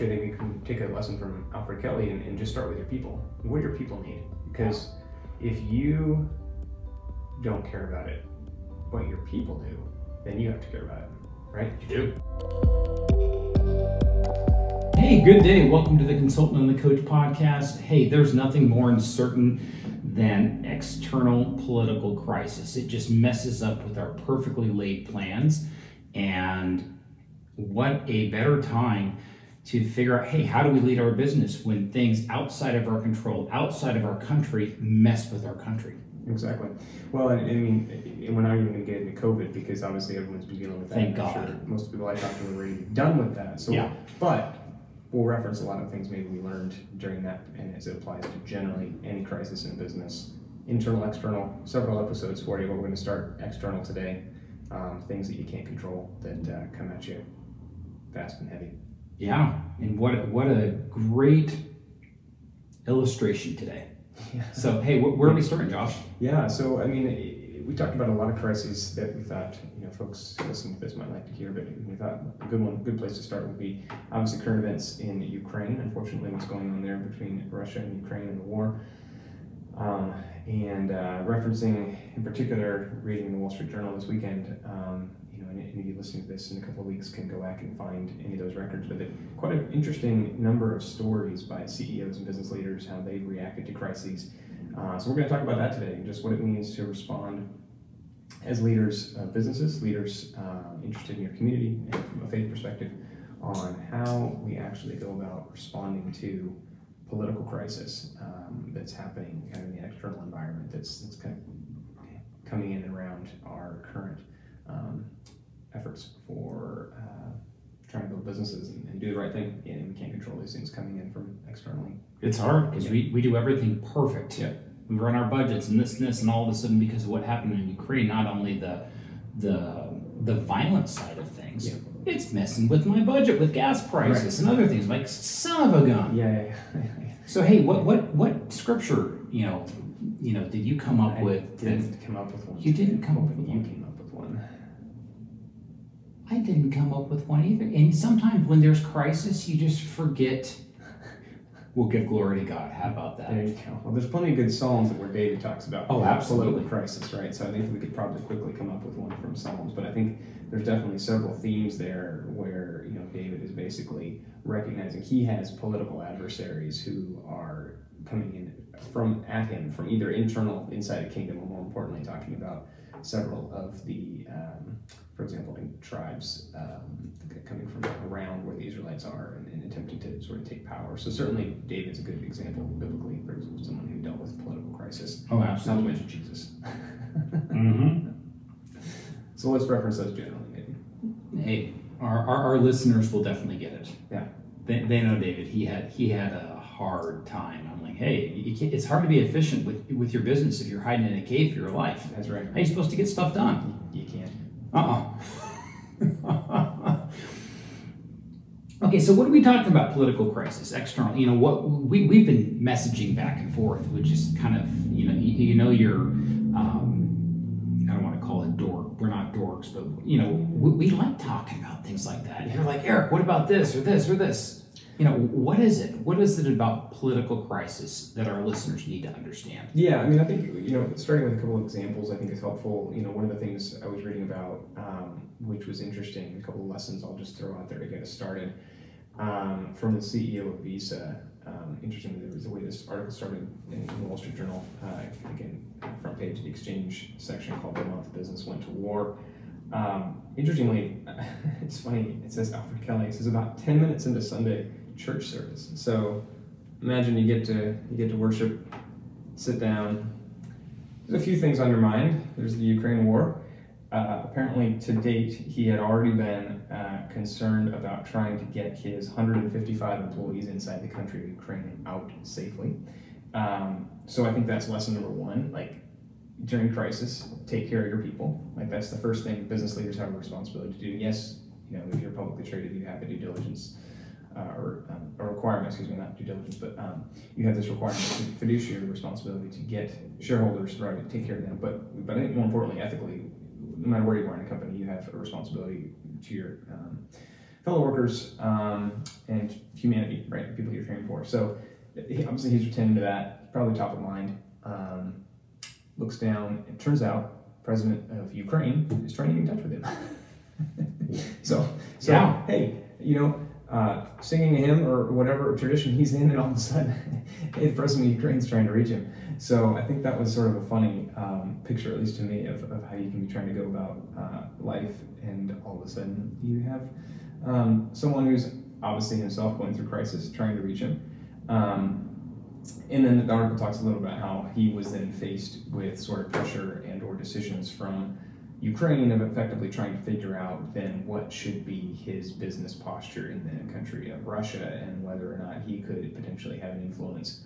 actually, I think we can take a lesson from Alfred Kelly and, and just start with your people. What do your people need? Because if you don't care about it, but your people do, then you have to care about it, right? You do. Hey, good day. Welcome to the Consultant and the Coach podcast. Hey, there's nothing more uncertain than external political crisis. It just messes up with our perfectly laid plans. And what a better time to figure out hey, how do we lead our business when things outside of our control, outside of our country, mess with our country? Exactly. Well, I, I mean, we're not even going to get into COVID because obviously everyone's been dealing with that. Thank God. Sure most people I talked to are already done with that. So, Yeah. but we'll reference a lot of things maybe we learned during that, and as it applies to generally any crisis in business, internal, external. Several episodes for you, but we're going to start external today. Um, things that you can't control that uh, come at you fast and heavy. Yeah, and what what a great illustration today. Yeah. So, hey, wh- where are we starting, Josh? Yeah, so I mean, we talked about a lot of crises that we thought, you know, folks listening to this might like to hear, but we thought a good one, good place to start would be obviously current events in Ukraine. Unfortunately, what's going on there between Russia and Ukraine and the war. Um, and uh, referencing, in particular, reading the Wall Street Journal this weekend, um, you know, any, any of you listening to this in a couple of weeks can go back and find any of those records. But it, quite an interesting number of stories by CEOs and business leaders, how they've reacted to crises. Uh, so we're going to talk about that today, and just what it means to respond as leaders of businesses, leaders uh, interested in your community, and from a faith perspective, on how we actually go about responding to political crisis um, that's happening kind of in the external environment that's, that's kind of coming in and around our current um, efforts for uh, trying to build businesses and, and do the right thing. And we can't control these things coming in from externally. It's hard because we, we do everything perfect. Yeah. We run our budgets and this and this, and all of a sudden, because of what happened in Ukraine, not only the the the violent side of things, Yeah. it's messing with my budget with gas prices and other things. Like son of a gun. Yeah, yeah, yeah. So hey, what what what scripture you know you know did you come up I with? didn't come up with one. You didn't come up with you came up with one. I didn't come up with one either. And sometimes when there's crisis, you just forget. We'll give glory to God. How about that? There you go. Well, there's plenty of good Psalms that where David talks about Oh, absolutely. crisis, right? So I think we could probably quickly come up with one from Psalms, but I think there's definitely several themes there where you know David is basically recognizing he has political adversaries who are coming in from at him from either internal inside the kingdom, or more importantly, talking about several of the, um, for example, in tribes um, coming from around where the Israelites are and, and attempting to sort of take power. So certainly David's a good example biblically for someone who dealt with political crisis. Oh, absolutely. Not to mention Jesus. Mm-hmm. so let's reference those generally, maybe. Hey, our, our, our listeners will definitely get it. Yeah. They, they know David. He had he had a hard time. I'm like, hey, you can't, it's hard to be efficient with with your business if you're hiding in a cave for your life. That's right. How are you supposed to get stuff done? You can't. Uh-uh. okay, so what are we talking about? Political crisis, external. You know what we we've been messaging back and forth, which is kind of you know you, you know you're. Um, I don't want to call it dork. We're not dorks, but you know we, we like talking about things like that. You're like Erik, what about this or this or this? You know what is it? What is it about political crisis that our listeners need to understand? Yeah, I mean, I think you know, starting with a couple of examples, I think is helpful. You know, one of the things I was reading about, um, which was interesting, a couple of lessons I'll just throw out there to get us started. Um, from the CEO of Visa, um, interestingly, there was the way this article started in the Wall Street Journal. Uh, again, front page of the exchange section called "The Month Business Went to War." Um, interestingly, it's funny. It says Alfred Kelly. It says about ten minutes into Sunday church service. So imagine you get to you get to worship sit down. There's a few things on your mind. There's the Ukraine war. Uh, apparently, to date, he had already been uh, concerned about trying to get his 155 employees inside the country of Ukraine out safely. Um, so I think that's lesson number one. Like during crisis, take care of your people. Like that's the first thing business leaders have a responsibility to do. Yes, you know, if you're publicly traded, you have a due diligence uh, or um, a requirement, excuse me, not due diligence, but um, you have this requirement, fiduciary responsibility to get shareholders right, to take care of them. But but I think more importantly, ethically, no matter where you are in a company, you have a responsibility to your um, fellow workers um, and humanity, right? The people you're caring for. So he, obviously he's attending to that, probably top of mind. Um, looks down. It turns out president of Ukraine is trying to get in touch with him. so, so Yeah. hey, you know, uh, singing a hymn or whatever tradition he's in, and all of a sudden, the president of Ukraine's trying to reach him. So I think that was sort of a funny um, picture, at least to me, of, of how you can be trying to go about uh, life, and all of a sudden you have um, someone who's obviously himself going through crisis trying to reach him. Um, and then the article talks a little about how he was then faced with sort of pressure and or decisions from Ukraine of effectively trying to figure out then what should be his business posture in the country of Russia and whether or not he could potentially have an influence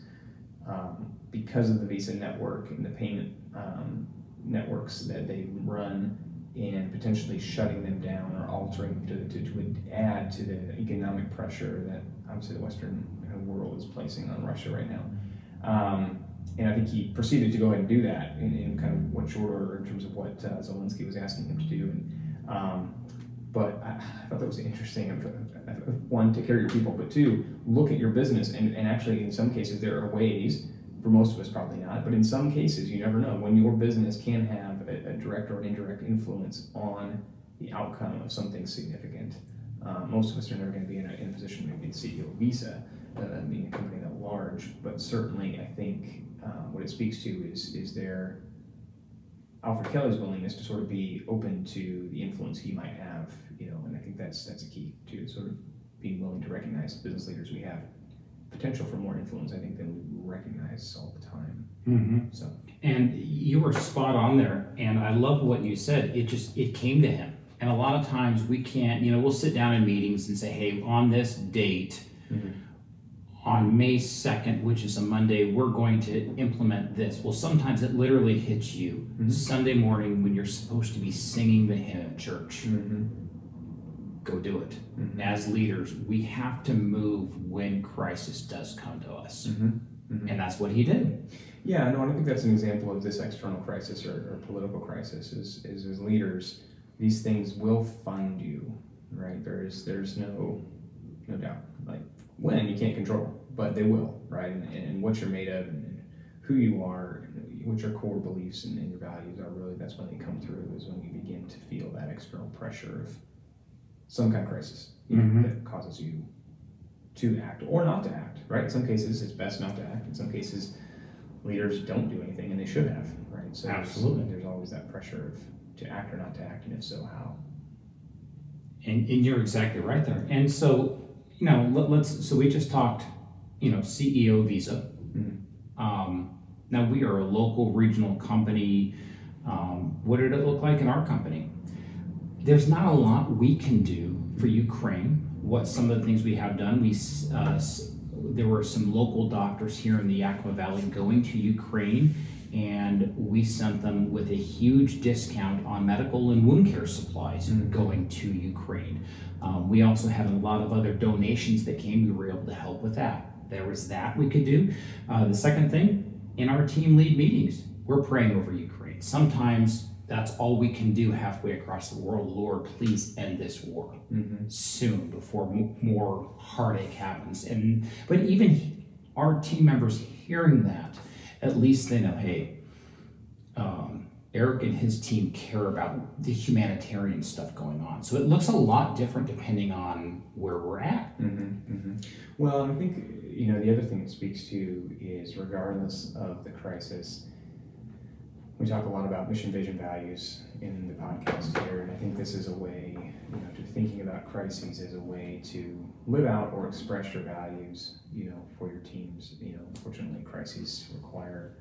um, because of the Visa network and the payment um, networks that they run and potentially shutting them down or altering to, to, to add to the economic pressure that obviously the Western world is placing on Russia right now. Um, and I think he proceeded to go ahead and do that in, in kind of what short order in terms of what uh, Zelensky was asking him to do. And, um, but I, I thought that was interesting. One, take care your people, but two, look at your business. And, and actually, in some cases, there are ways, for most of us probably not, but in some cases, you never know, when your business can have a, a direct or an indirect influence on the outcome of something significant. Uh, most of us are never going to be in a, in a position to be the CEO of Visa, uh, being a company that large, but certainly I think uh, what it speaks to is is their Alfred Kelly's willingness to sort of be open to the influence he might have, you know, and I think that's that's a key to sort of being willing to recognize business leaders we have potential for more influence, I think, than we recognize all the time. Mm-hmm. So And you were spot on there, and I love what you said. It just it came to him, and a lot of times we can't. You know, we'll sit down in meetings and say, "Hey, on this date." Mhm. On May 2nd, which is a Monday, we're going to implement this. Well, sometimes it literally hits you Mhm. Sunday morning when you're supposed to be singing the hymn at church. Mhm. Go do it. Mhm. As leaders, we have to move when crisis does come to us. Mhm. Mhm. And that's what he did. Yeah, no, I think that's an example of this external crisis or, or political crisis. Is, is as leaders, these things will find you, right? There's there's no no doubt. You can't control, but they will, right? And, and what you're made of, and, who you are, and what your core beliefs and, and your values are. Really, that's when they come through. Is when you begin to feel that external pressure of some kind of crisis you know, Mhm. that causes you to act or not to act. Right? In some cases, it's best not to act. In some cases leaders don't do anything and they should have, right? So there's- Absolutely. there's, always that pressure of to act or not to act, and if so, how? And, and you're exactly right there. And so, know, let, let's, so we just talked, you know, CEO Visa. Mhm. Um, now we are a local regional company. Um, what did it look like in our company? There's not a lot we can do for Ukraine. What some of the things we have done, we uh, there were some local doctors here in the Yakima Valley going to Ukraine, and we sent them with a huge discount on medical and wound care supplies Mhm. going to Ukraine. Um, we also had a lot of other donations that came. We were able to help with that. There was that we could do. Uh, the second thing, in our team lead meetings, we're praying over Ukraine. Sometimes that's all we can do halfway across the world. Lord, please end this war Mm-hmm. soon before more heartache happens. And but even our team members hearing that, at least they know, hey, um, Erik and his team care about the humanitarian stuff going on. So it looks a lot different depending on where we're at. Mm-hmm, mm-hmm. Well, I think you know the other thing it speaks to is regardless of the crisis, we talk a lot about mission, vision, values in the podcast here, and I think this is a way, you know, to thinking about crises as a way to live out or express your values, you know, for your teams. You know, unfortunately, crises require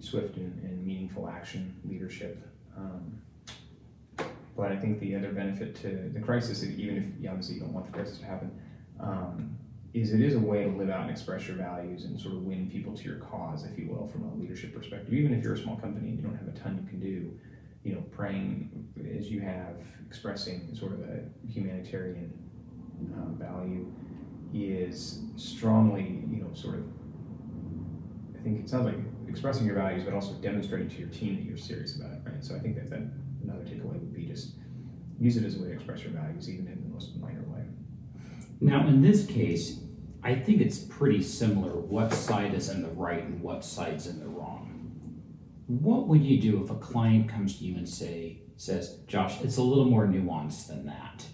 swift and, and meaningful action, leadership. Um, but I think the other benefit to the crisis, even if you obviously you don't want the crisis to happen, um, is it is a way to live out and express your values and sort of win people to your cause, if you will, from a leadership perspective. Even if you're a small company and you don't have a ton you can do, you know, praying as you have, expressing sort of a humanitarian uh, value is strongly, you know, sort of. I think it sounds like expressing your values, but also demonstrating to your team that you're serious about it, right? So I think that that another takeaway would be just use it as a way to express your values, even in the most minor. Now, in this case, I think it's pretty similar what side is in the right and what side's in the wrong. What would you do if a client comes to you and say says, Josh, it's a little more nuanced than that.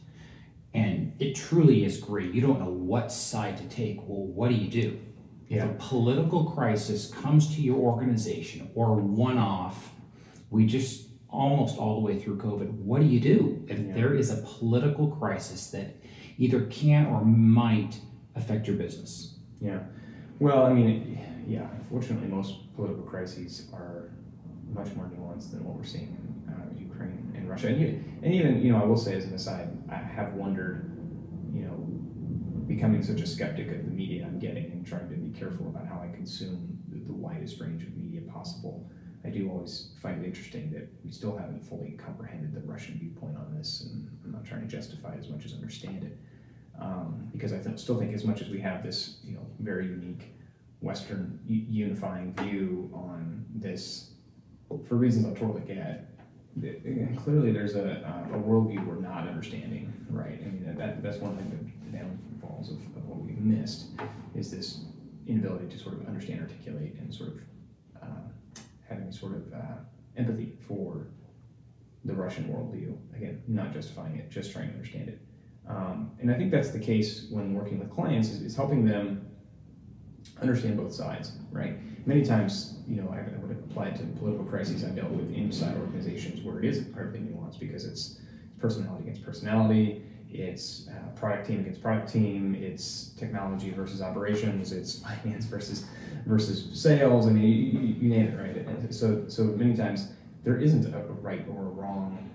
And it truly is great. You don't know what side to take. Well, what do you do? If a political crisis comes to your organization or one off, we just almost all the way through COVID, what do you do if Yeah. there is a political crisis that either can or might affect your business? Yeah. Well, I mean, yeah, unfortunately, most political crises are much more nuanced than what we're seeing in uh, Ukraine and Russia. And, and even, you know, I will say as an aside, I have wondered, you know, becoming such a skeptic of the media I'm getting and trying to be careful about how I consume the, the widest range of media possible. I do always find it interesting that we still haven't fully comprehended the Russian viewpoint on this, and I'm not trying to justify it as much as understand it, um, because I th- still think as much as we have this, you know, very unique Western unifying view on this, for reasons I'll totally get, th- eh, clearly there's a, uh, a worldview we're not understanding, right? I mean, that, that's one thing the downfalls of, of what we've missed is this inability to sort of understand, articulate, and sort of uh, having sort of uh, empathy for the Russian worldview. Again, not justifying it, just trying to understand it. Um, and I think that's the case when working with clients is, is helping them understand both sides, right? Many times, you know, I, I would apply it to political crises I've dealt with inside organizations where it is incredibly nuanced because it's personality against personality, it's uh, product team against product team, it's technology versus operations, it's finance versus versus sales. I mean, you, you, name it, right? So, so many times there isn't a right or a wrong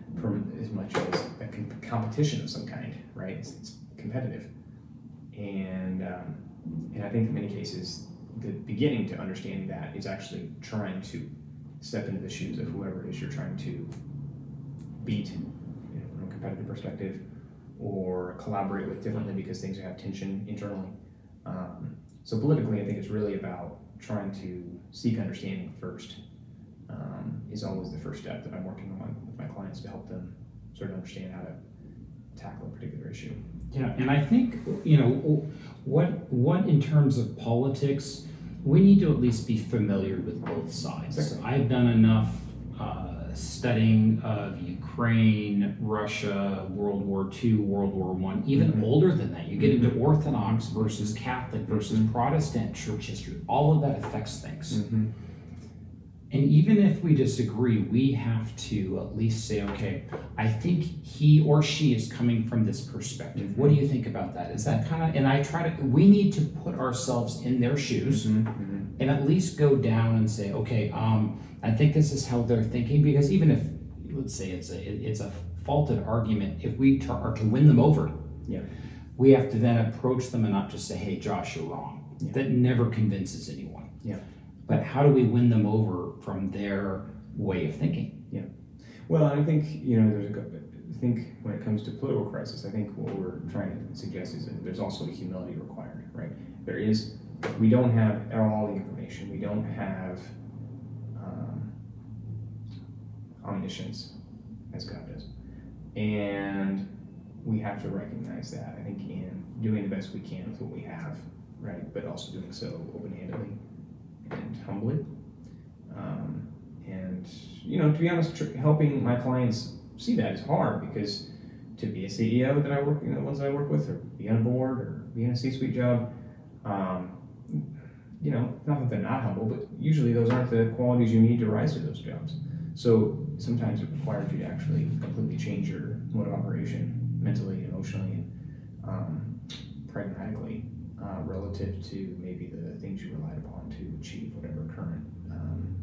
as much as a competition of some kind, right? It's, it's competitive, and um, and I think in many cases the beginning to understanding that is actually trying to step into the shoes of whoever it is you're trying to beat you know, from a competitive perspective or collaborate with differently because things have tension internally. Um, so politically, I think it's really about trying to seek understanding first. Um, is always the first step that I'm working on clients to help them sort of understand how to tackle a particular issue. Yeah, and I think you know what what in terms of politics, we need to at least be familiar with both sides. Exactly. I've done enough uh, studying of Ukraine, Russia, World War II, World War One, even Mhm. older than that. You get into Orthodox versus Catholic versus Mhm. Protestant church history. All of that affects things. Mm-hmm. And even if we disagree, we have to at least say, okay, I think he or she is coming from this perspective. What do you think about that? Is that kind of, and I try to, we need to put ourselves in their shoes Mm-hmm. and at least go down and say, okay, um, I think this is how they're thinking. Because even if, let's say it's a, it- it's a faulted argument, if we are to win them over, Yeah. we have to then approach them and not just say, hey, Josh, you're wrong. Yeah. That never convinces anyone. But how do we win them over from their way of thinking? Yeah. Well, I think you know, there's a, I think when it comes to political crisis, I think what we're trying to suggest is that there's also a humility required, right? There is, we don't have all the information. We don't have um, omniscience as God does, and we have to recognize that. I think in doing the best we can with what we have, right, but also doing so open-handedly and humbly. Um, and you know, to be honest, tr- helping my clients see that is hard because to be a CEO that I work, you know, the ones that I work with, or be on a board, or be in a C-suite job, um, you know, not that they're not humble, but usually those aren't the qualities you need to rise to those jobs. So sometimes it requires you to actually completely change your mode of operation, mentally, emotionally, and um, pragmatically, uh, relative to things you relied upon to achieve whatever current um,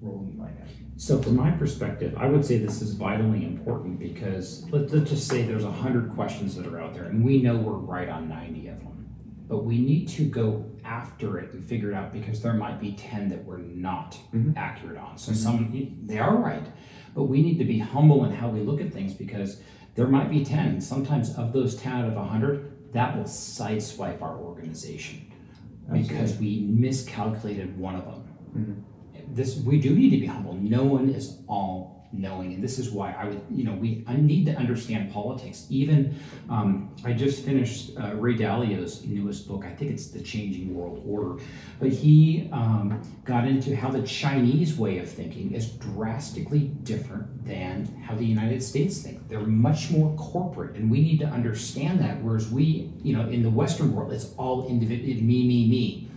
role you might have. So, from my perspective, I would say this is vitally important because let, let's just say there's 100 questions that are out there, and we know we're right on 90 of them. But we need to go after it and figure it out because there might be 10 that we're not Mhm. accurate on. So, Mhm. some they are right, but we need to be humble in how we look at things because there might be 10, and sometimes of those 10 out of 100, that will sideswipe our organization because we miscalculated one of them. Mhm. This we do need to be humble. No one is all knowing, and this is why I would, you know, we I need to understand politics. Even um, I just finished uh, Ray Dalio's newest book. I think it's The Changing World Order, but he um, got into how the Chinese way of thinking is drastically different than how the United States think. They're much more corporate, and we need to understand that. Whereas we, you know, in the Western world, it's all individual, me, me, me.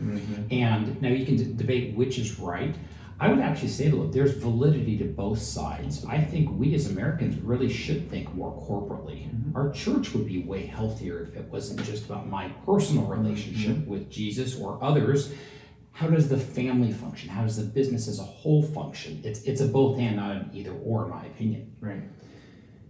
And now you can d- debate which is right. I would actually say, look, there's validity to both sides. I think we as Americans really should think more corporately. Mm-hmm. Our church would be way healthier if it wasn't just about my personal relationship mm-hmm. with Jesus or others. How does the family function? How does the business as a whole function? It's it's a both and not an either or, in my opinion. Right.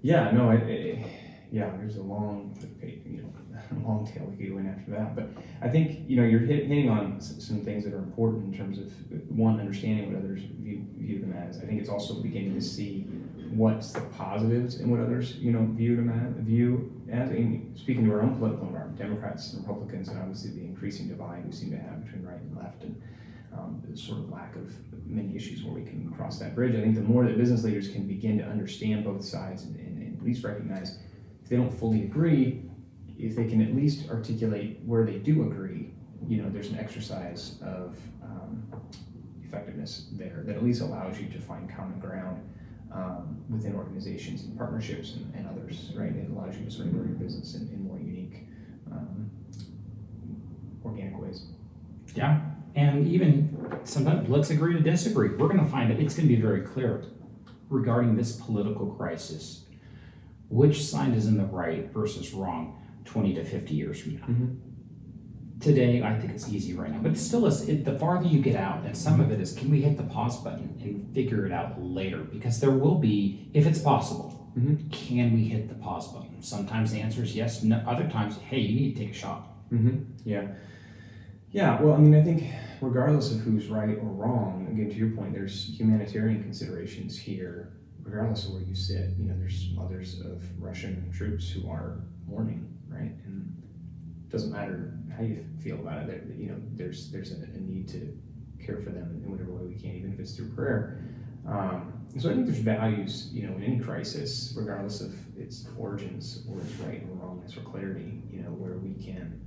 Yeah. No. I, I, yeah. There's a long, you know, long tail we could go in after that. But I think you know you're hitting on some things that are important in terms of one understanding what others view, view them as. I think it's also beginning to see what's the positives and what others you know view them as. View as. Speaking to our own political environment, Democrats and Republicans, and obviously the increasing divide we seem to have between right and left, and um, the sort of lack of many issues where we can cross that bridge. I think the more that business leaders can begin to understand both sides and, and, and at least recognize if they don't fully agree, if they can at least articulate where they do agree, you know, there's an exercise of um, effectiveness there that at least allows you to find common ground um, within organizations and partnerships and, and others, right? It allows you to sort of grow your business in, in more unique, um, organic ways. Yeah. And even sometimes let's agree to disagree. We're going to find that It's going to be very clear regarding this political crisis which side is in the right versus wrong 20 to 50 years from now. Mhm. Today, I think it's easy right now, but still is. It, the farther you get out, and some of it is can we hit the pause button and figure it out later? Because there will be, if it's possible, Mhm. can we hit the pause button? Sometimes the answer is yes, no, other times, hey, you need to take a shot. Mm-hmm. Yeah. Yeah. Well, I mean, I think regardless of who's right or wrong, again, to your point, there's humanitarian considerations here. Regardless of where you sit, you know, there's mothers of Russian troops who are mourning, right? And it doesn't matter how you feel about it. You know, there's there's a, a need to care for them in whatever way we can, even if it's through prayer. Um, so I think there's values, you know, in any crisis, regardless of its origins or its right or wrongness or clarity, you know, where we can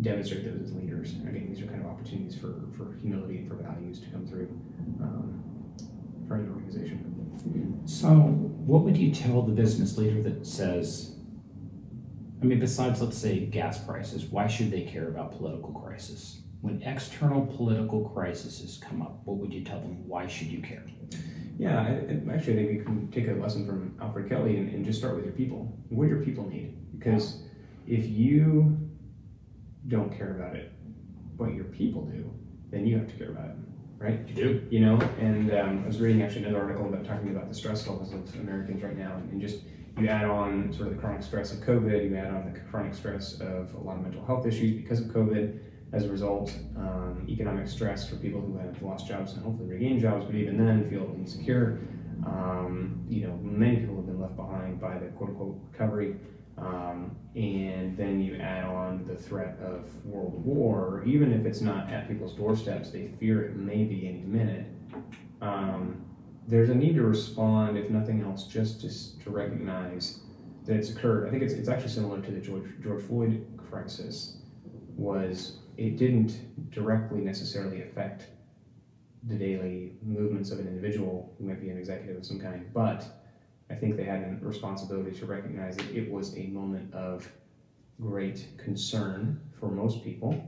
demonstrate those as leaders. And again, these are kind of opportunities for, for humility and for values to come through um, organization. So, what would you tell the business leader that says, I mean, besides, let's say, gas prices, why should they care about political crisis? When external political crises come up, what would you tell them? Why should you care? Yeah, I, I- actually, I think we can take a lesson from Alfred Kelly and, and just start with your people. What do your people need? Because if you don't care about it, but your people do, then you have to care about it, right? You do. you know and um, i was reading actually another article about talking about the stress levels of americans right now and just you add on sort of the chronic stress of covid you add on the chronic stress of a lot of mental health issues because of covid as a result um, economic stress for people who have lost jobs and hopefully regain jobs but even then feel insecure um, you know many people have been left behind by the quote unquote recovery um, and then you add on the threat of world war, even if it's not at people's doorsteps, they fear it may be any minute. Um, there's a need to respond, if nothing else, just to, to recognize that it's occurred. I think it's, it's actually similar to the George, George Floyd crisis. Was it didn't directly necessarily affect the daily movements of an individual who might be an executive of some kind, but I think they had a responsibility to recognize that it was a moment of great concern for most people.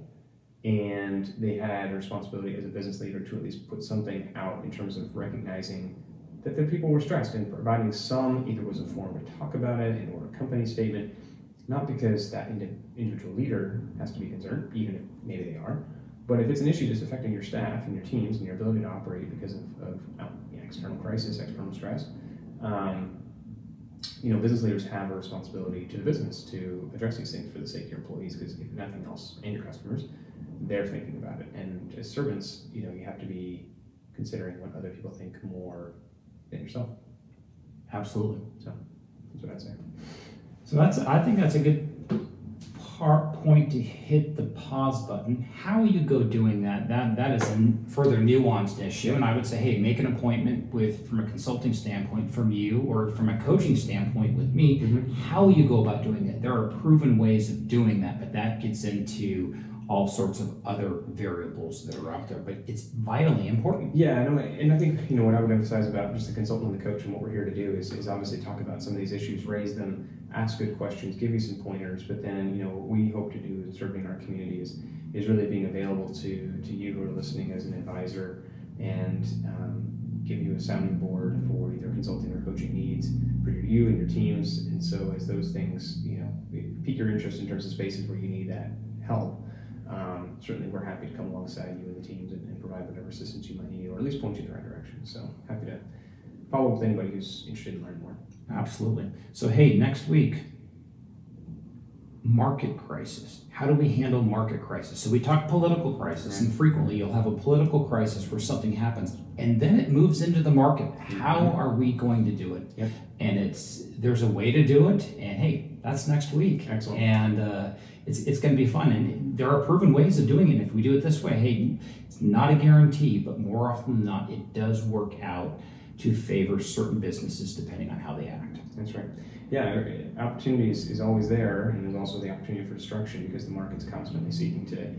And they had a responsibility as a business leader to at least put something out in terms of recognizing that the people were stressed and providing some, either was a forum to talk about it and or a company statement, not because that individual leader has to be concerned, even if maybe they are, but if it's an issue that's affecting your staff and your teams and your ability to operate because of, of um, know, external crisis, external stress, um, you know, business leaders have a responsibility to the business to address these things for the sake of your employees, because if nothing else, and your customers, they're thinking about it. And as servants, you know, you have to be considering what other people think more than yourself. Absolutely. So that's what I'd say. So that's I think that's a good part point to hit the pause button. How you go doing that, that that is a further nuanced issue. And I would say, hey, make an appointment with from a consulting standpoint from you or from a coaching standpoint with me. Mhm. How you go about doing it. There are proven ways of doing that, but that gets into all sorts of other variables that are out there. But it's vitally important. Yeah, no, and I think you know what I would emphasize about just the consultant and the coach and what we're here to do is, is obviously talk about some of these issues, raise them, ask good questions, give you some pointers. But then you know what we hope to do in serving our community is is really being available to to you who are listening as an advisor and um, give you a sounding board for either consulting or coaching needs for you and your teams. And so as those things you know pique your interest in terms of spaces where you need that help. Um, certainly, we're happy to come alongside you and the teams and, and provide whatever assistance you might need, or at least point you in the right direction. So happy to follow up with anybody who's interested in learning more. Absolutely. So, hey, next week, market crisis. How do we handle market crisis? So, we talk political crisis, and frequently you'll have a political crisis where something happens, and then it moves into the market. How are we going to do it? Yep. And it's there's a way to do it, and hey, that's next week. Excellent. And uh, it's it's going to be fun, and there are proven ways of doing it. If we do it this way, hey, it's not a guarantee, but more often than not, it does work out to favor certain businesses depending on how they act. That's right. Yeah, opportunities is, always there, and there's also the opportunity for destruction because the market's constantly seeking to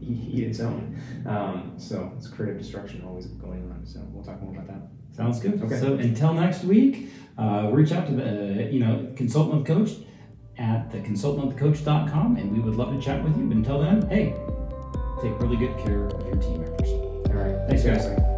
eat its own. Um, so it's creative destruction always going on. So we'll talk more about that. Sounds good. Okay. So until next week, uh, reach out to the you know consultant coach at the consultantcoach.com and we would love to chat with you. But until then, hey, take really good care of your team members. All right. Thanks, guys.